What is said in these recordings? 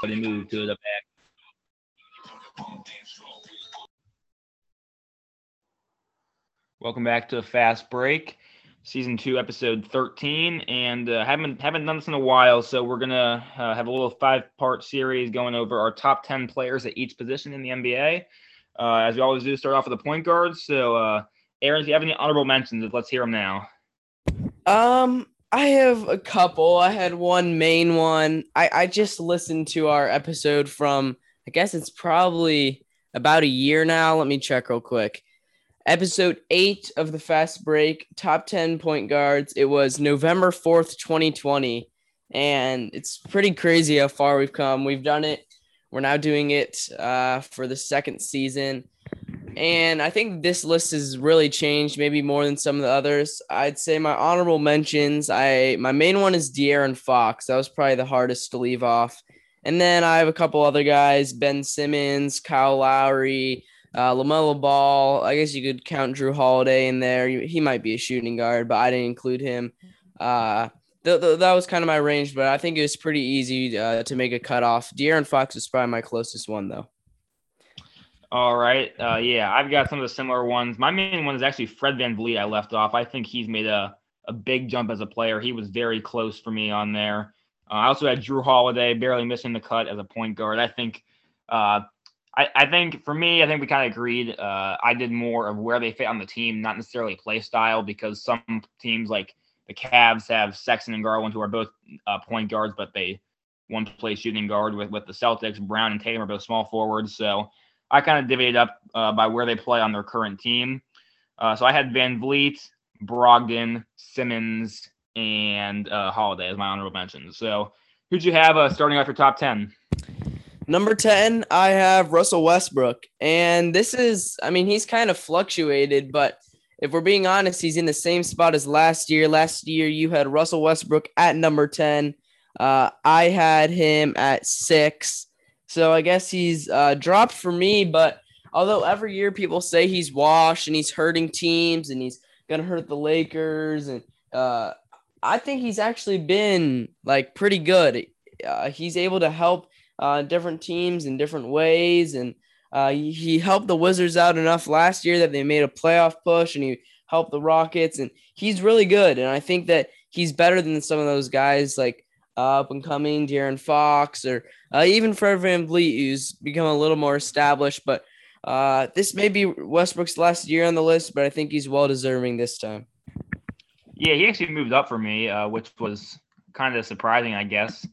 but he moved to the back. Welcome back to Fast Break, season two, episode thirteen, and uh, haven't haven't done this in a while, so we're gonna uh, have a little five-part series going over our top ten players at each position in the NBA. Uh, as we always do, start off with the point guards. So, uh, Aaron, if you have any honorable mentions, let's hear them now. Um, I have a couple. I had one main one. I I just listened to our episode from I guess it's probably about a year now. Let me check real quick episode eight of the fast break top 10 point guards it was november 4th 2020 and it's pretty crazy how far we've come we've done it we're now doing it uh, for the second season and i think this list has really changed maybe more than some of the others i'd say my honorable mentions i my main one is de'aaron fox that was probably the hardest to leave off and then i have a couple other guys ben simmons kyle lowry uh, LaMelo Ball, I guess you could count Jrue Holiday in there. He might be a shooting guard, but I didn't include him. Uh, th- th- that was kind of my range, but I think it was pretty easy uh, to make a cutoff. De'Aaron Fox is probably my closest one, though. All right. Uh, yeah, I've got some of the similar ones. My main one is actually Fred Van VanVleet. I left off. I think he's made a, a big jump as a player. He was very close for me on there. Uh, I also had Jrue Holiday, barely missing the cut as a point guard. I think uh, I, I think for me, I think we kind of agreed. Uh, I did more of where they fit on the team, not necessarily play style, because some teams like the Cavs have Sexton and Garland, who are both uh, point guards, but they one play shooting guard with with the Celtics. Brown and Tatum are both small forwards, so I kind of divvied up uh, by where they play on their current team. Uh, so I had VanVleet, Brogdon, Simmons, and uh, Holiday as my honorable mentions. So who'd you have uh, starting off your top ten? Number 10, I have Russell Westbrook. And this is, I mean, he's kind of fluctuated, but if we're being honest, he's in the same spot as last year. Last year, you had Russell Westbrook at number 10. Uh, I had him at six. So I guess he's uh, dropped for me. But although every year people say he's washed and he's hurting teams and he's to hurt the Lakers, and uh, I think he's actually been like pretty good. Uh, he's able to help uh, different teams in different ways. And uh, he helped the Wizards out enough last year that they made a playoff push and he helped the Rockets. And he's really good. And I think that he's better than some of those guys like up and coming De'Aaron Fox or uh, even Fred VanVleet, who's become a little more established. But uh, this may be Westbrook's last year on the list, but I think he's well deserving this time. Yeah, he actually moved up for me, uh, which was kind of surprising, I guess.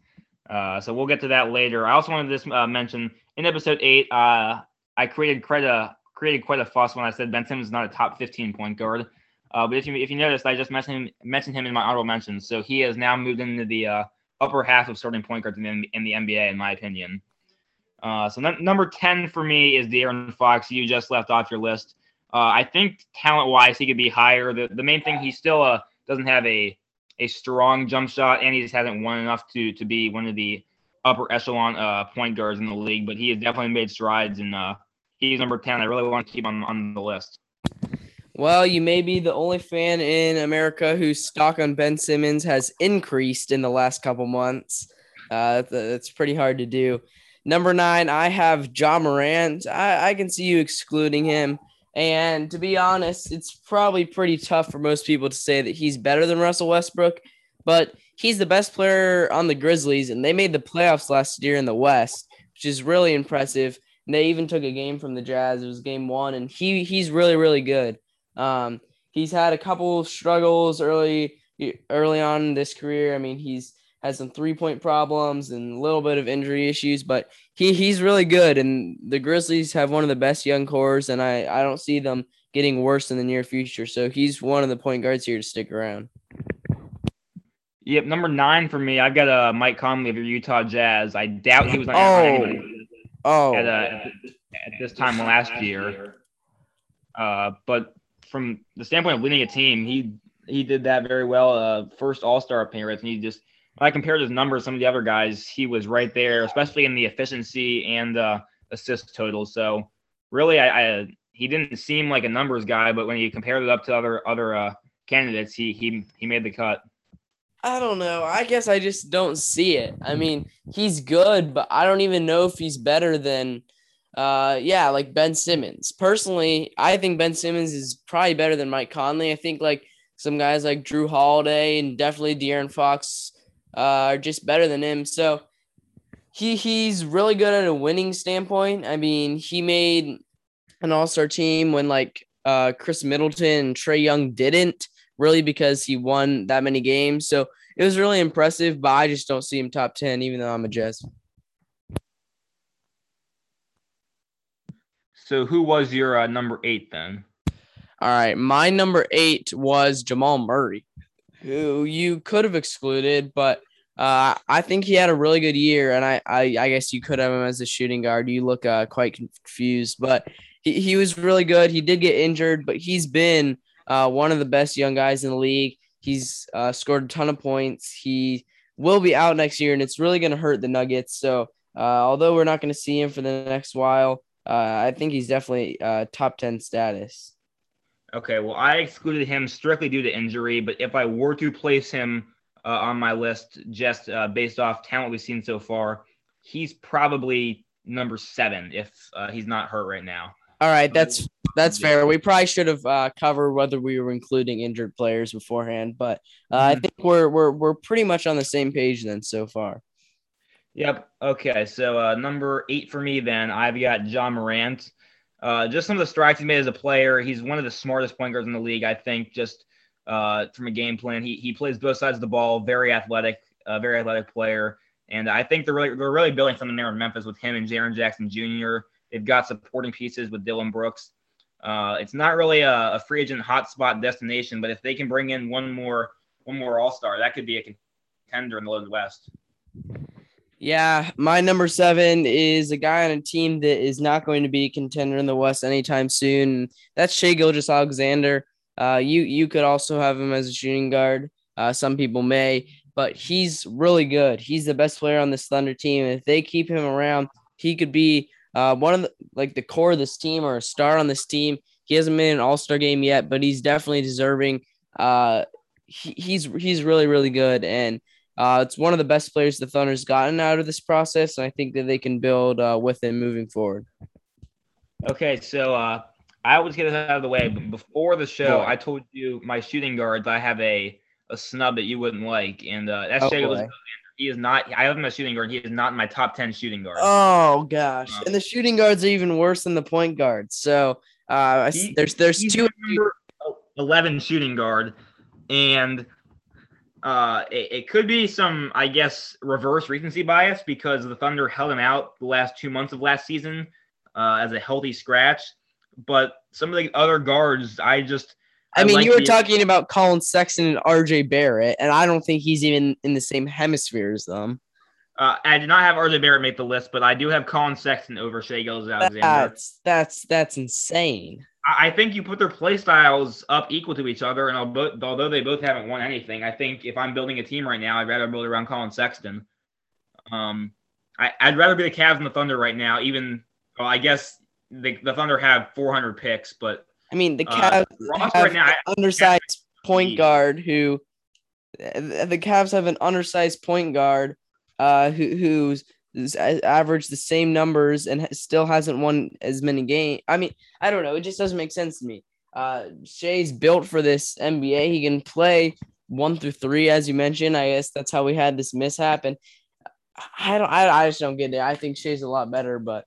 Uh, so we'll get to that later. I also wanted to uh, mention in episode eight, uh, I created quite a created quite a fuss when I said Ben Simmons is not a top 15 point guard. But if you if you noticed, I just mentioned him mentioned him in my honorable mentions. So he has now moved into the upper half of starting point guards in the, in the NBA, in my opinion. Uh, so number 10 for me is De'Aaron Fox. You just left off your list. I think talent wise, he could be higher. The the main thing he still doesn't have a a strong jump shot, and he just hasn't won enough to to be one of the upper echelon uh, point guards in the league. But he has definitely made strides, and uh, he's number ten. I really want to keep on on the list. Well, you may be the only fan in America whose stock on Ben Simmons has increased in the last couple months. Uh, that's pretty hard to do. Number nine, I have Ja Morant. I, I can see you excluding him. And to be honest, it's probably pretty tough for most people to say that he's better than Russell Westbrook, but he's the best player on the Grizzlies, and they made the playoffs last year in the West, which is really impressive. And they even took a game from the Jazz. It was game one, and he he's really really good. Um, he's had a couple struggles early early on in this career. I mean, he's had some three point problems and a little bit of injury issues, but he he's really good. And the Grizzlies have one of the best young cores, and I I don't see them getting worse in the near future. So he's one of the point guards here to stick around. Yep, number nine for me. I've got a uh, Mike Conley of your Utah Jazz. I doubt he was on oh. oh. At, uh, at this time last year. Uh, but from the standpoint of leading a team, he he did that very well. Uh, first All Star appearance, and he just when I compared his numbers, to some of the other guys, he was right there, especially in the efficiency and uh, assist totals. So really, I, I, he didn't seem like a numbers guy, but when you compared it up to other other uh, candidates, he he he made the cut. I don't know. I guess I just don't see it. I mean, he's good, but I don't even know if he's better than uh yeah, like Ben Simmons. Personally, I think Ben Simmons is probably better than Mike Conley. I think like some guys like Jrue Holiday and definitely De'Aaron Fox uh, are just better than him. So he he's really good at a winning standpoint. I mean, he made an all-star team when like uh Khris Middleton and Trae Young didn't really because he won that many games. So it was really impressive, but I just don't see him top 10, even though I'm a Jazz. So who was your uh, number eight then? All right, my number eight was Jamal Murray, who you could have excluded, but uh, I think he had a really good year, and I, I, I guess you could have him as a shooting guard. You look uh, quite confused, but he, he was really good. He did get injured, but he's been uh, one of the best young guys in the league. He's uh, scored a ton of points. He will be out next year, and it's really going to hurt the Nuggets. So, uh, although we're not going to see him for the next while, uh, I think he's definitely uh, top 10 status. Okay, well, I excluded him strictly due to injury, but if I were to place him uh, on my list just uh, based off talent we've seen so far, he's probably number seven if uh, he's not hurt right now. All right, that's that's fair. We probably should have uh, covered whether we were including injured players beforehand, but uh, mm-hmm. I think we're we're we're pretty much on the same page then so far. Yep. Okay. So uh, number eight for me, then I've got Ja Morant. Uh, just some of the strides he made as a player. He's one of the smartest point guards in the league, I think. Just uh, from a game plan, he he plays both sides of the ball. Very athletic, uh, very athletic player. And I think they're really they're really building something there in Memphis with him and Jaren Jackson Jr. They've got supporting pieces with Dillon Brooks. Uh, it's not really a, a, free agent hotspot destination, but if they can bring in one more one more All Star, that could be a contender in the West. Yeah, my number seven is a guy on a team that is not going to be a contender in the West anytime soon. That's Shai Gilgeous-Alexander. Uh, you you could also have him as a shooting guard. Uh, some people may, but he's really good. He's the best player on this Thunder team. If they keep him around, he could be uh, one of the like the core of this team or a star on this team. He hasn't made an All Star game yet, but he's definitely deserving. Uh, he, he's he's really really good, and uh, it's one of the best players the Thunder's gotten out of this process, and I think that they can build uh, with him moving forward. Okay, so uh, I always get this out of the way. But before the show, I told you my shooting guards. I have a a snub that you wouldn't like, and uh, that's oh, he is not. I have him as shooting guard. He is not in my top ten shooting guards. Oh gosh, um, and the shooting guards are even worse than the point guards. So uh, he, there's there's two eleven shooting guard, and uh, it, it, could be some, I guess, reverse recency bias because the Thunder held him out the last two months of last season uh, as a healthy scratch. But some of the other guards, I just I, mean, like you were the, talking about Collin Sexton and RJ Barrett, and I don't think he's even in the same hemisphere as them. Uh, I did not have RJ Barrett make the list, but I do have Collin Sexton over Shai Gilgeous-Alexander. That's that's that's insane. I, think you put their play styles up equal to each other, and although, although they both haven't won anything, I think if I'm building a team right now, I'd rather build around Collin Sexton. Um, I, would rather be the Cavs and the Thunder right now. Even well, I guess the, the Thunder have 400 picks, but I mean, the uh, Cavs uh, have right now, undersized point guard who the Cavs have an undersized point guard uh, who who's averaged the same numbers and still hasn't won as many games. I mean, I don't know. It just doesn't make sense to me. Uh, Shai's built for this NBA. He can play one through three, as you mentioned. I guess that's how we had this mishap. And I don't. I, I just don't get it. I think Shai's a lot better, but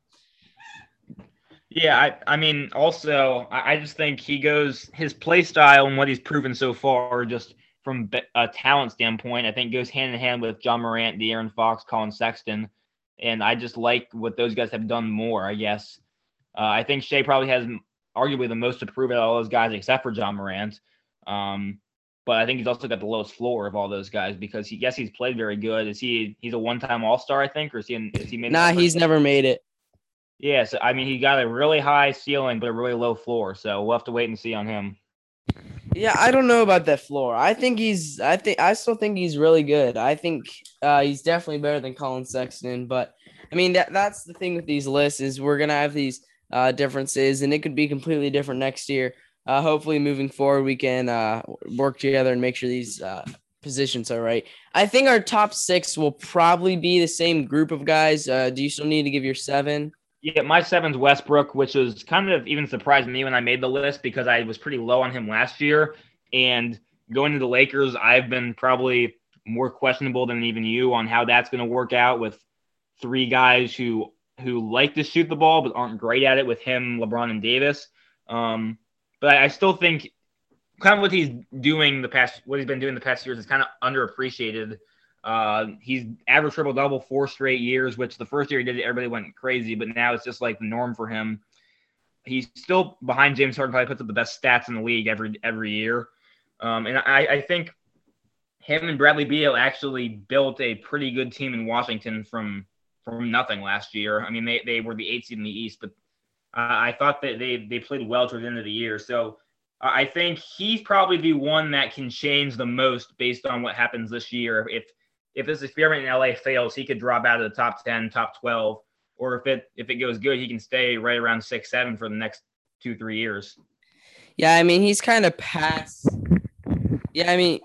yeah, I, I mean, also, I, I just think he goes his play style and what he's proven so far, just from a talent standpoint, I think goes hand in hand with Ja Morant, De'Aaron Fox, Collin Sexton, and I just like what those guys have done more. I guess uh, I think Shai probably has arguably the most to prove out of all those guys except for Ja Morant. Um, but I think he's also got the lowest floor of all those guys because he yes he's played very good. Is he he's a one time All Star I think or is he in, is he made? Nah, he's never made it. Yeah, so I mean, he got a really high ceiling, but a really low floor. So we'll have to wait and see on him. Yeah, I don't know about that floor. I think he's. I think I still think he's really good. I think uh, he's definitely better than Collin Sexton. But I mean, that that's the thing with these lists is we're gonna have these uh, differences, and it could be completely different next year. Uh, hopefully, moving forward, we can uh, work together and make sure these uh, positions are right. I think our top six will probably be the same group of guys. Uh, do you still need to give your seven? Yeah, my seven's Westbrook, which was kind of even surprised me when I made the list because I was pretty low on him last year. And going to the Lakers, I've been probably more questionable than even you on how that's going to work out with three guys who who like to shoot the ball but aren't great at it with him, LeBron, and Davis. Um, but I still think kind of what he's doing the past, what he's been doing the past years is kind of underappreciated. Uh, he's average triple double four straight years, which the first year he did it, everybody went crazy, but now it's just like the norm for him. He's still behind James Harden, probably puts up the best stats in the league every every year. Um, and I, I think him and Bradley Beal actually built a pretty good team in Washington from from nothing last year. I mean, they, they were the eight seed in the East, but I thought that they they played well towards the end of the year. So I think he's probably the one that can change the most based on what happens this year. If if this experiment in LA fails, he could drop out of the top ten, top twelve, or if it if it goes good, he can stay right around six, seven for the next two, three years. Yeah, I mean he's kind of past. Yeah, I mean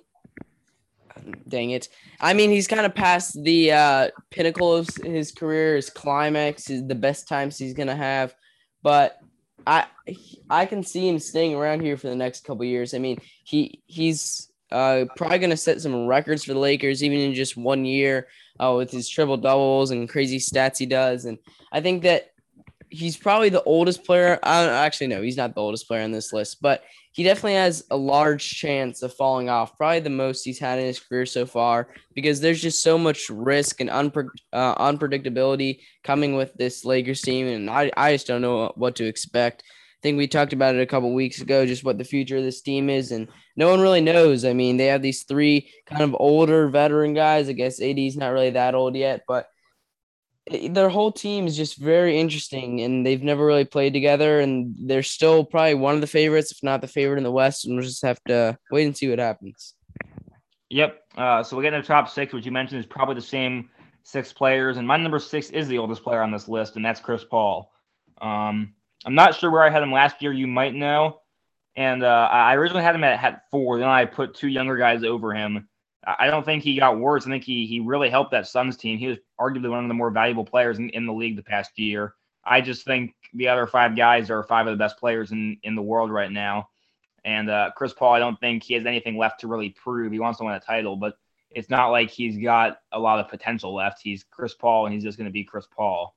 dang it. I mean, he's kind of past the uh, pinnacle of his career, his climax, is the best times he's gonna have. But I I can see him staying around here for the next couple years. I mean, he he's uh, probably gonna set some records for the Lakers even in just one year uh, with his triple doubles and crazy stats he does. And I think that he's probably the oldest player. I actually no, he's not the oldest player on this list, but he definitely has a large chance of falling off. Probably the most he's had in his career so far because there's just so much risk and unpre- uh, unpredictability coming with this Lakers team, and I I just don't know what to expect. Think we talked about it a couple weeks ago, just what the future of this team is, and no one really knows. I mean, they have these three kind of older veteran guys. I guess AD's not really that old yet, but their whole team is just very interesting and they've never really played together and they're still probably one of the favorites if not the favorite in the west and we'll just have to wait and see what happens yep uh, so we get in the top six which you mentioned is probably the same six players and my number six is the oldest player on this list and that's chris paul um, i'm not sure where i had him last year you might know and uh, i originally had him at, at four then i put two younger guys over him I don't think he got worse. I think he he really helped that Suns team. He was arguably one of the more valuable players in, in the league the past year. I just think the other five guys are five of the best players in, in the world right now. And uh, Chris Paul, I don't think he has anything left to really prove. He wants to win a title, but it's not like he's got a lot of potential left. He's Chris Paul, and he's just going to be Chris Paul.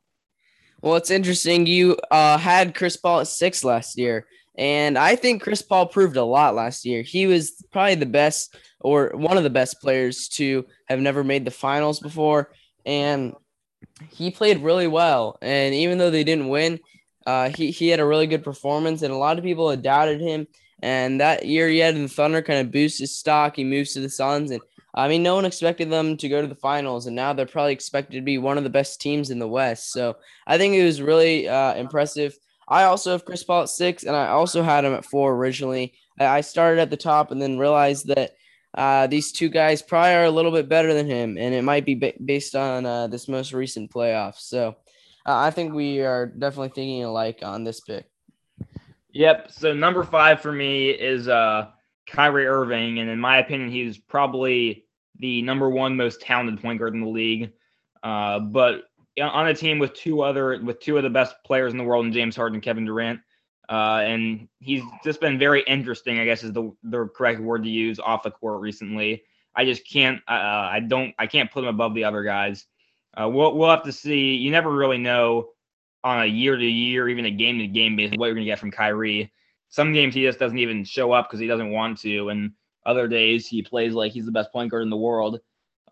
Well, it's interesting. You uh, had Chris Paul at six last year, and I think Chris Paul proved a lot last year. He was probably the best or one of the best players to have never made the finals before. And he played really well. And even though they didn't win, uh, he, he had a really good performance. And a lot of people had doubted him. And that year he had in the Thunder kind of boost his stock. He moves to the Suns. And I mean, no one expected them to go to the finals. And now they're probably expected to be one of the best teams in the West. So I think it was really uh, impressive. I also have Chris Paul at six, and I also had him at four originally. I started at the top and then realized that uh, these two guys probably are a little bit better than him, and it might be ba- based on uh, this most recent playoffs. So uh, I think we are definitely thinking alike on this pick. Yep. So number five for me is uh, Kyrie Irving, and in my opinion, he's probably the number one most talented point guard in the league. Uh, but on a team with two other with two of the best players in the world, in James Harden and Kevin Durant, uh, and he's just been very interesting, I guess is the the correct word to use off the court recently. I just can't, uh, I don't, I can't put him above the other guys. Uh, we'll we'll have to see. You never really know on a year to year, even a game to game basis, what you're gonna get from Kyrie. Some games he just doesn't even show up because he doesn't want to, and other days he plays like he's the best point guard in the world.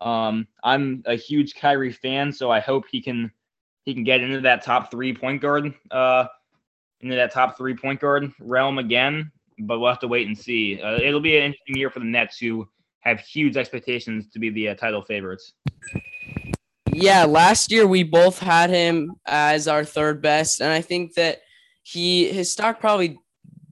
Um, I'm a huge Kyrie fan, so I hope he can he can get into that top three point guard uh, into that top three point guard realm again, but we'll have to wait and see. Uh, it'll be an interesting year for the Nets, who have huge expectations to be the uh, title favorites. Yeah, last year we both had him as our third best, and I think that he his stock probably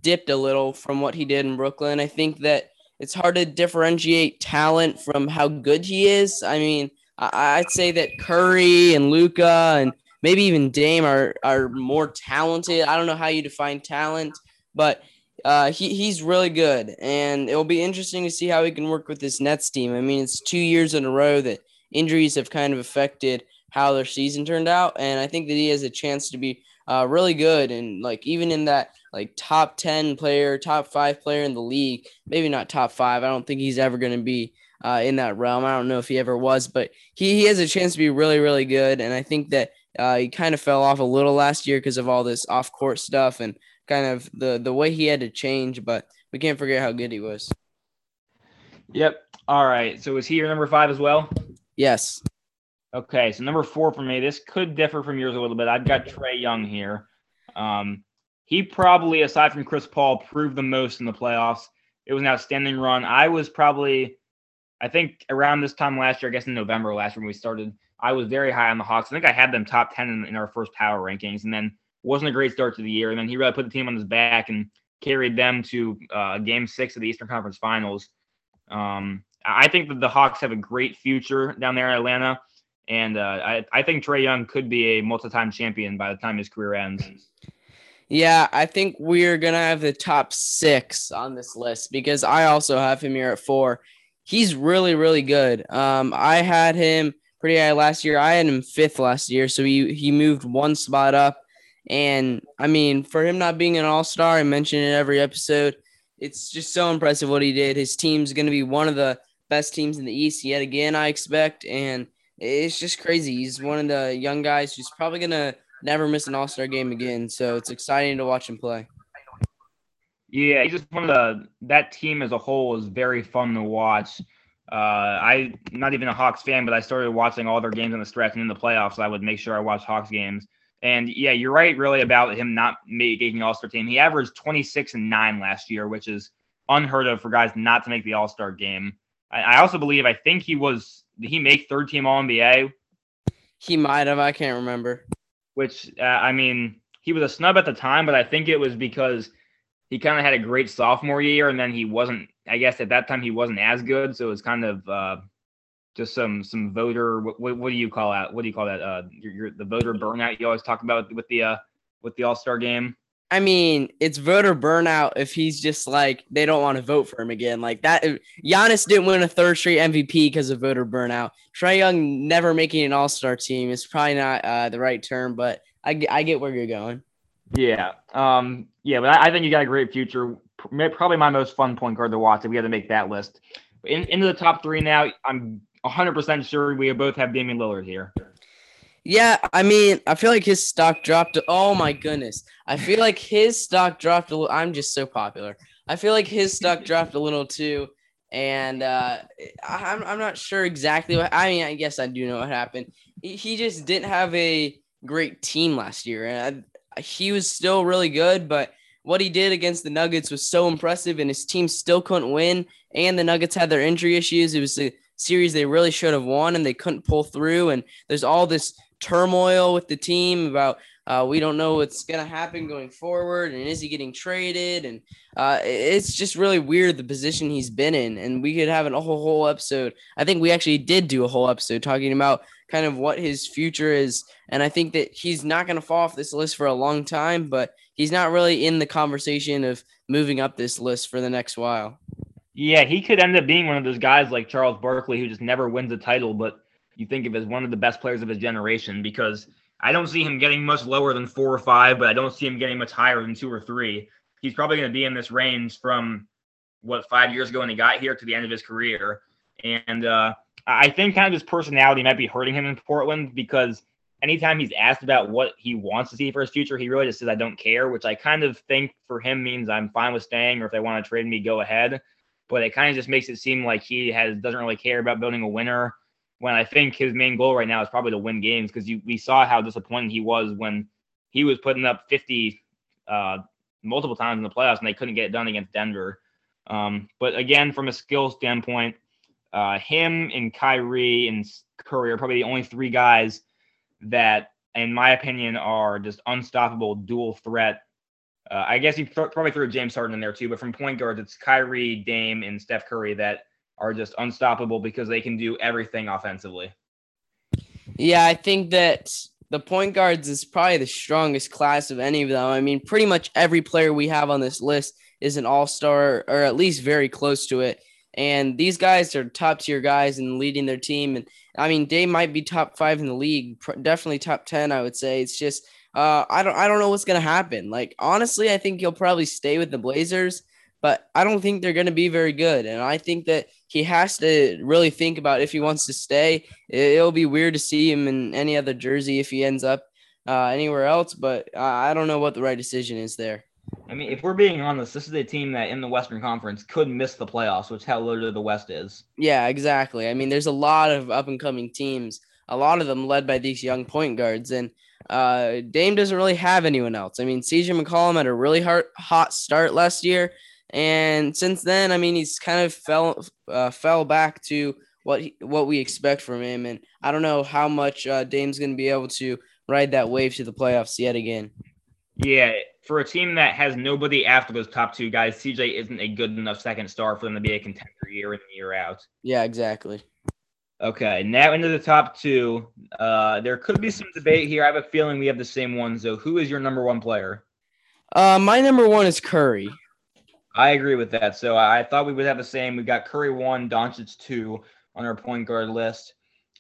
dipped a little from what he did in Brooklyn. I think that it's hard to differentiate talent from how good he is. I mean, I'd say that Curry and Luka and maybe even Dame are are more talented. I don't know how you define talent, but uh, he he's really good, and it'll be interesting to see how he can work with this Nets team. I mean, it's two years in a row that injuries have kind of affected how their season turned out, and I think that he has a chance to be uh, really good and like even in that like top 10 player, top five player in the league, maybe not top five. I don't think he's ever going to be uh, in that realm. I don't know if he ever was, but he, he has a chance to be really, really good. And I think that uh, he kind of fell off a little last year because of all this off court stuff and kind of the, the way he had to change, but we can't forget how good he was. Yep. All right. So is he your number five as well? Yes. Okay, so number four for me, this could differ from yours a little bit. I've got Trae Young here. Um, he probably, aside from Chris Paul, proved the most in the playoffs. It was an outstanding run. I was probably, I think around this time last year, I guess in November last year when we started, I was very high on the Hawks. I think I had them top 10 in, in our first power rankings, and then wasn't a great start to the year. And then he really put the team on his back and carried them to uh, game six of the Eastern Conference Finals. Um, I think that the Hawks have a great future down there in Atlanta. And uh, I, I think Trae Young could be a multi-time champion by the time his career ends. Yeah, I think we're gonna have the top six on this list because I also have him here at four. He's really, really good. Um, I had him pretty high last year. I had him fifth last year, so he he moved one spot up. And I mean, for him not being an all star, I mention it every episode. It's just so impressive what he did. His team's going to be one of the best teams in the East yet again, I expect. And it's just crazy. He's one of the young guys who's probably gonna never miss an All Star game again. So it's exciting to watch him play. Yeah, he's just one of the that team as a whole is very fun to watch. Uh, I not even a Hawks fan, but I started watching all their games in the stretch and in the playoffs. I would make sure I watched Hawks games. And yeah, you're right, really about him not making the All Star team. He averaged 26 and nine last year, which is unheard of for guys not to make the All Star game. I, I also believe I think he was did he make third team All NBA? He might have. I can't remember. Which uh, I mean, he was a snub at the time, but I think it was because he kind of had a great sophomore year, and then he wasn't. I guess at that time he wasn't as good, so it was kind of uh, just some some voter. What, what, do you call that? What do you call that? Uh, your, your, the voter burnout you always talk about with the uh, with the All Star game. I mean, it's voter burnout if he's just like they don't want to vote for him again. Like that, Giannis didn't win a third straight MVP because of voter burnout. Trae Young never making an All Star team is probably not uh, the right term, but I, I get where you're going. Yeah, um, yeah, but I, I, think you got a great future. Probably my most fun point guard to watch if we had to make that list. In, into the top three now, I'm 100% sure we both have Damian Lillard here. Yeah, I mean, I feel like his stock dropped. Oh my goodness. I feel like his stock dropped a little. I'm just so popular. I feel like his stock dropped a little too. And uh, I'm, I'm not sure exactly what I mean. I guess I do know what happened. He just didn't have a great team last year. And I, he was still really good, but what he did against the Nuggets was so impressive, and his team still couldn't win. And the Nuggets had their injury issues. It was a series they really should have won, and they couldn't pull through. And there's all this turmoil with the team about uh, we don't know what's going to happen going forward and is he getting traded? And uh, it's just really weird the position he's been in. And we could have a whole, whole episode. I think we actually did do a whole episode talking about kind of what his future is. And i think that he's not going to fall off this list for a long time but he's not really in the conversation of moving up this list for the next while. Yeah he could end up being one of those guys like charles barkley who just never wins a title but you think of as one of the best players of his generation because I don't see him getting much lower than four or five, but I don't see him getting much higher than two or three. He's probably going to be in this range from what five years ago when he got here to the end of his career. And uh, I think kind of his personality might be hurting him in Portland because anytime he's asked about what he wants to see for his future, he really just says, I don't care, which I kind of think for him means I'm fine with staying, or if they want to trade me, go ahead. But it kind of just makes it seem like he has doesn't really care about building a winner when I think his main goal right now is probably to win games because we saw how disappointing he was when he was putting up 50 uh, multiple times in the playoffs and they couldn't get it done against Denver. Um, but again, from a skill standpoint, uh, him and Kyrie and Curry are probably the only three guys that, in my opinion, are just unstoppable dual threat. Uh, I guess you probably threw James Harden in there too, but from point guards, it's Kyrie, Dame, and Steph Curry that are just unstoppable because they can do everything offensively. Yeah, I think that the point guards is probably the strongest class of any of them. I mean, pretty much every player we have on this list is an all star or at least very close to it. And these guys are top tier guys and leading their team. And I mean, Dame might be top five in the league, definitely top 10, I would say. It's just, uh, I don't, I don't know what's going to happen. Like, honestly, I think he'll probably stay with the Blazers, but I don't think they're going to be very good. And I think that he has to really think about if he wants to stay. It'll be weird to see him in any other jersey if he ends up uh, anywhere else, but I don't know what the right decision is there. I mean, if we're being honest, this is a team that in the Western Conference could miss the playoffs, which how little the West is. Yeah, exactly. I mean, there's a lot of up and coming teams, a lot of them led by these young point guards, and uh, Dame doesn't really have anyone else. I mean, CJ McCollum had a really hard, hot start last year, and since then, I mean, he's kind of fell uh, fell back to what he, what we expect from him, and I don't know how much uh, Dame's going to be able to ride that wave to the playoffs yet again. Yeah, for a team that has nobody after those top two guys, CJ isn't a good enough second star for them to be a contender year in year out. Yeah, exactly. Okay, now into the top two. Uh, there could be some debate here. I have a feeling we have the same ones. So, who is your number one player? Uh, my number one is Curry. I agree with that. So I thought we would have the same. We got Curry one, Doncic two on our point guard list.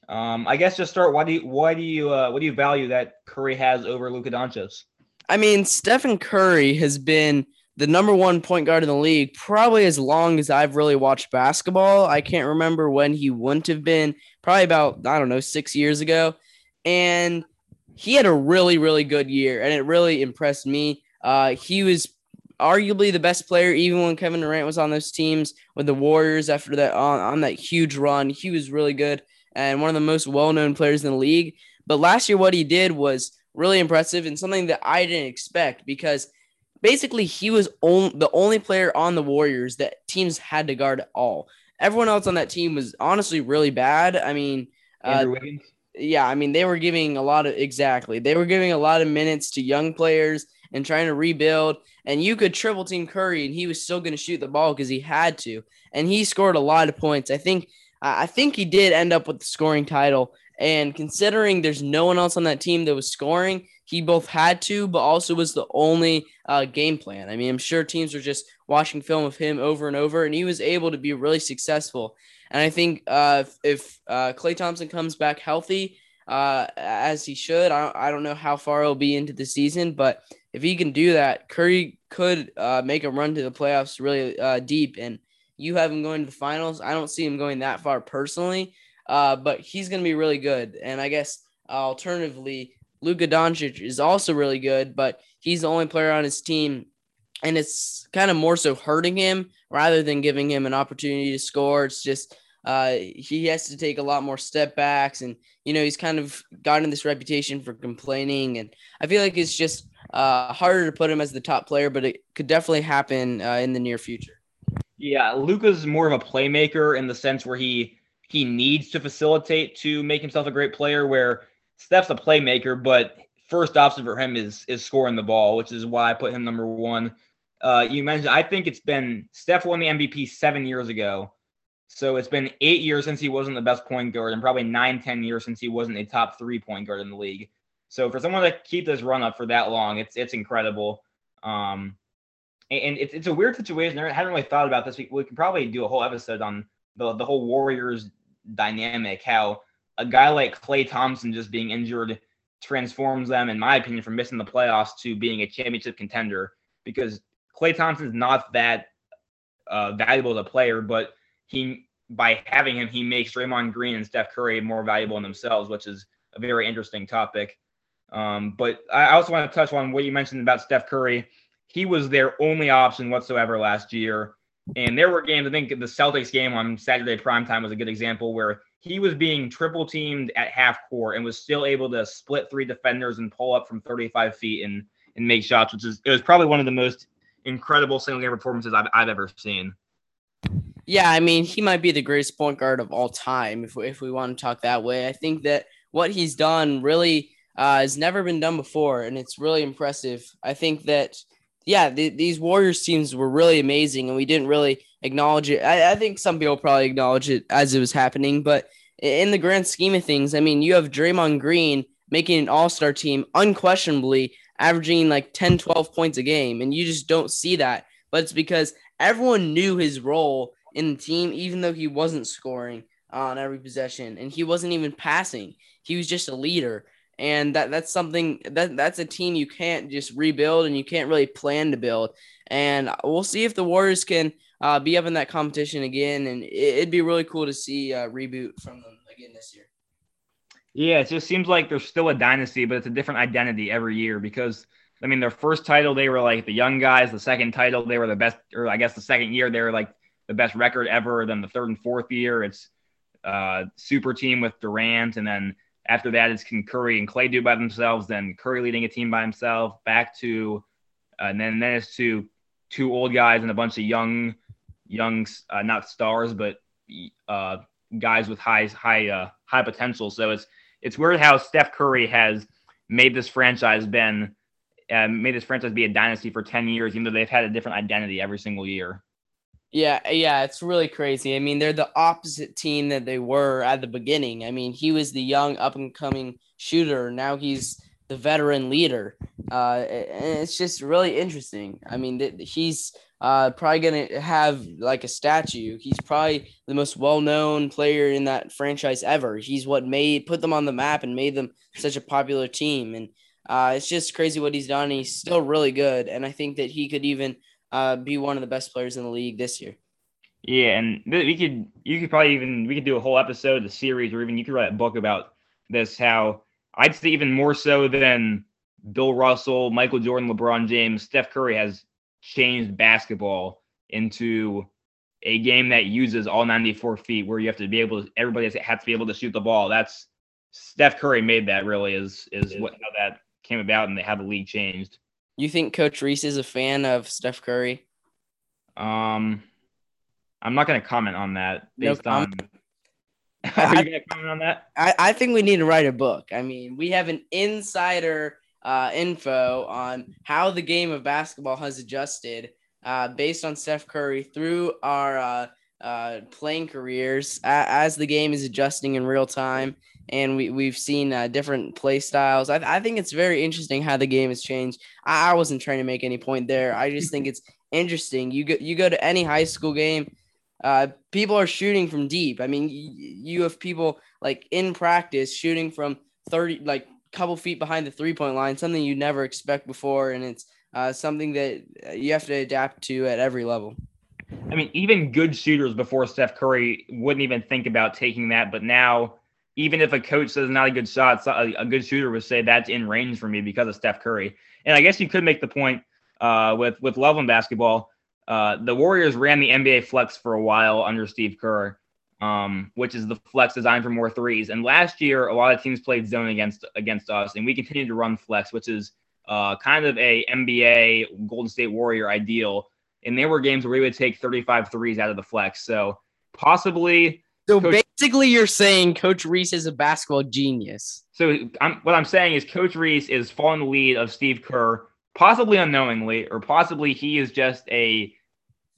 Um, I guess just start. Why do you why do you uh, what do you value that Curry has over Luka Doncic? I mean, Stephen Curry has been the number one point guard in the league probably as long as I've really watched basketball. I can't remember when he wouldn't have been. Probably about I don't know six years ago, and he had a really really good year, and it really impressed me. Uh, he was arguably the best player, even when Kevin Durant was on those teams with the Warriors after that on, on that huge run. He was really good and one of the most well known players in the league. But last year, what he did was really impressive and something that I didn't expect because basically he was on, the only player on the Warriors that teams had to guard at all. Everyone else on that team was honestly really bad. I mean, uh, yeah, I mean, they were giving a lot of exactly. They were giving a lot of minutes to young players and trying to rebuild. And you could triple team Curry, and he was still going to shoot the ball because he had to. And he scored a lot of points. I think I think he did end up with the scoring title. And considering there's no one else on that team that was scoring, he both had to, but also was the only uh, game plan. I mean, I'm sure teams were just watching film of him over and over, and he was able to be really successful. And I think uh, if, uh, Klay Thompson comes back healthy, uh, as he should, I don't, I don't know how far he'll be into the season, but if he can do that, Curry could uh, make a run to the playoffs really uh, deep. And you have him going to the finals. I don't see him going that far personally, uh, but he's going to be really good. And I guess uh, alternatively, Luka Doncic is also really good, but he's the only player on his team, and it's kind of more so hurting him rather than giving him an opportunity to score. It's just uh, he has to take a lot more step backs, and you know he's kind of gotten this reputation for complaining, and I feel like it's just uh, harder to put him as the top player, but it could definitely happen uh, in the near future. Yeah, Luka's more of a playmaker in the sense where he he needs to facilitate to make himself a great player. Where Steph's a playmaker, but first option for him is is scoring the ball, which is why I put him number one. Uh, you mentioned I think it's been Steph won the MVP seven years ago, so it's been eight years since he wasn't the best point guard, and probably nine ten years since he wasn't a top three point guard in the league. So for someone to keep this run up for that long, it's it's incredible. Um, and it's, it's a weird situation. I hadn't really thought about this. We, we can probably do a whole episode on the, the whole Warriors dynamic, how a guy like Klay Thompson just being injured transforms them, in my opinion, from missing the playoffs to being a championship contender because Klay Thompson's not that uh, valuable as a player, but he by having him, he makes Draymond Green and Steph Curry more valuable in themselves, which is a very interesting topic. Um, but I also want to touch on what you mentioned about Steph Curry he was their only option whatsoever last year. And there were games, I think the Celtics game on Saturday primetime was a good example where he was being triple teamed at half court and was still able to split three defenders and pull up from 35 feet and, and make shots, which is it was probably one of the most incredible single game performances I've, I've ever seen. Yeah, I mean, he might be the greatest point guard of all time if we, if we want to talk that way. I think that what he's done really uh, has never been done before, and it's really impressive. I think that yeah, the, these Warriors teams were really amazing, and we didn't really acknowledge it. I, I, think some people probably acknowledge it as it was happening, but in the grand scheme of things, I mean, you have Draymond Green making an all star team unquestionably averaging like 10, 12 points a game, and you just don't see that. but it's because everyone knew his role in the team, even though he wasn't scoring on every possession and he wasn't even passing. He was just a leader. And that that's something that that's a team you can't just rebuild and you can't really plan to build. And we'll see if the Warriors can uh, be up in that competition again. And it, would be really cool to see a reboot from them again this year. Yeah, it just seems like there's still a dynasty, but it's a different identity every year because I mean, their first title, they were like the young guys. The second title, they were the best, or I guess the second year, they were like the best record ever. Then the third and fourth year, it's uh, super team with Durant. And then after that, it's can Curry and Klay do by themselves. Then Curry leading a team by himself. Back to, uh, and then, then it's to two old guys and a bunch of young, young, uh, not stars, but uh, guys with high, high, uh, high potential. So it's it's weird how Steph Curry has made this franchise been uh, made this franchise be a dynasty for 10 years, even though they've had a different identity every single year. Yeah, yeah, it's really crazy. I mean, they're the opposite team that they were at the beginning. I mean, he was the young up and coming shooter. Now he's the veteran leader. Uh, and it's just really interesting. I mean, th- he's uh, probably going to have like a statue. He's probably the most well known player in that franchise ever. He's what made put them on the map and made them such a popular team. And uh, it's just crazy what he's done. He's still really good, and I think that he could even uh, be one of the best players in the league this year. Yeah, and we could you could probably even we could do a whole episode, the series, or even you could write a book about this. How I'd say even more so than Bill Russell, Michael Jordan, LeBron James, Steph Curry has changed basketball into a game that uses all 94 feet, where you have to be able to everybody has to be able to shoot the ball. That's Steph Curry made that really is is what how that came about and they have the league changed. You think Coach Reese is a fan of Steph Curry? Um, I'm not going to comment on that. Based on, are you going to comment on that? I, I think we need to write a book. I mean, we have an insider uh, info on how the game of basketball has adjusted uh, based on Steph Curry through our uh, uh, playing careers as the game is adjusting in real time and we, we've seen uh, different play styles. I, I think it's very interesting how the game has changed. I, I wasn't trying to make any point there. I just think it's interesting. You go, you go to any high school game, uh, people are shooting from deep. I mean, you, you have people like in practice shooting from 30, like a couple feet behind the three point line, something you never expect before. And it's uh, something that you have to adapt to at every level. I mean, even good shooters before Steph Curry wouldn't even think about taking that, but now even if a coach says not a good shot, a, good shooter would say that's in range for me because of Steph Curry. And I guess you could make the point uh, with with Loveland basketball. Uh, the Warriors ran the NBA flex for a while under Steve Kerr, um, which is the flex designed for more threes. And last year, a lot of teams played zone against against us, and we continued to run flex, which is uh, kind of a NBA Golden State Warrior ideal. And there were games where we would take 35 threes out of the flex. So possibly so Coach, basically, you're saying Coach Reese is a basketball genius. So I'm, what I'm saying is Coach Reese is following the lead of Steve Kerr, possibly unknowingly, or possibly he is just a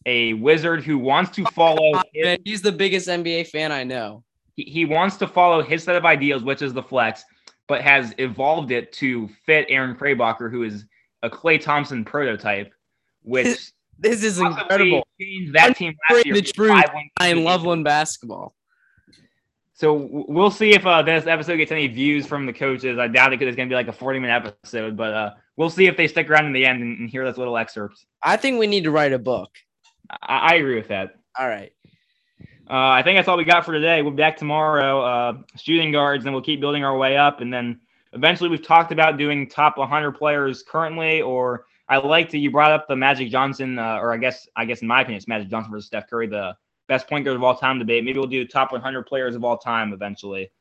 a wizard who wants to follow. His, he's the biggest NBA fan I know. He, he wants to follow his set of ideals, which is the flex, but has evolved it to fit Aaron Krabacher, who is a Klay Thompson prototype, which. This is incredible. That team last year. The truth I in Loveland basketball. So we'll see if uh, this episode gets any views from the coaches. I doubt it because it's going to be like a 40 minute episode, but uh, we'll see if they stick around in the end and, and hear those little excerpts. I think we need to write a book. I, I agree with that. All right. Uh, I think that's all we got for today. We'll be back tomorrow, uh, shooting guards, and we'll keep building our way up. And then eventually, we've talked about doing top 100 players currently, or I like to. You brought up the Magic Johnson, uh, or I guess, I guess in my opinion, it's Magic Johnson versus Steph Curry, the best point guard of all time debate. Maybe we'll do top 100 players of all time eventually.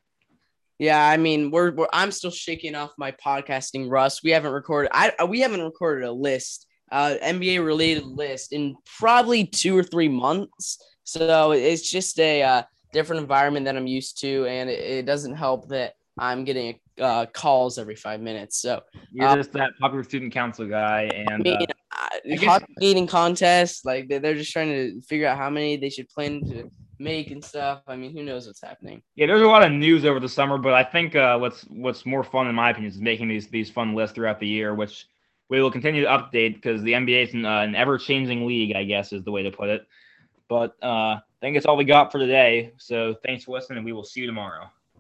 Yeah, I mean, we're, we're I'm still shaking off my podcasting rust. We haven't recorded I we haven't recorded a list, uh NBA related list in probably 2 or 3 months. So it's just a uh, different environment that I'm used to and it, it doesn't help that I'm getting uh, calls every five minutes. So you're um, just that popular student council guy, and I mean, uh, uh eating contest. Like they're just trying to figure out how many they should plan to make and stuff. I mean, who knows what's happening? Yeah, there's a lot of news over the summer, but I think uh, what's what's more fun in my opinion is making these these fun lists throughout the year, which we will continue to update because the NBA is an, uh, an ever changing league, I guess is the way to put it. But uh, I think that's all we got for today. So thanks for listening, and we will see you tomorrow.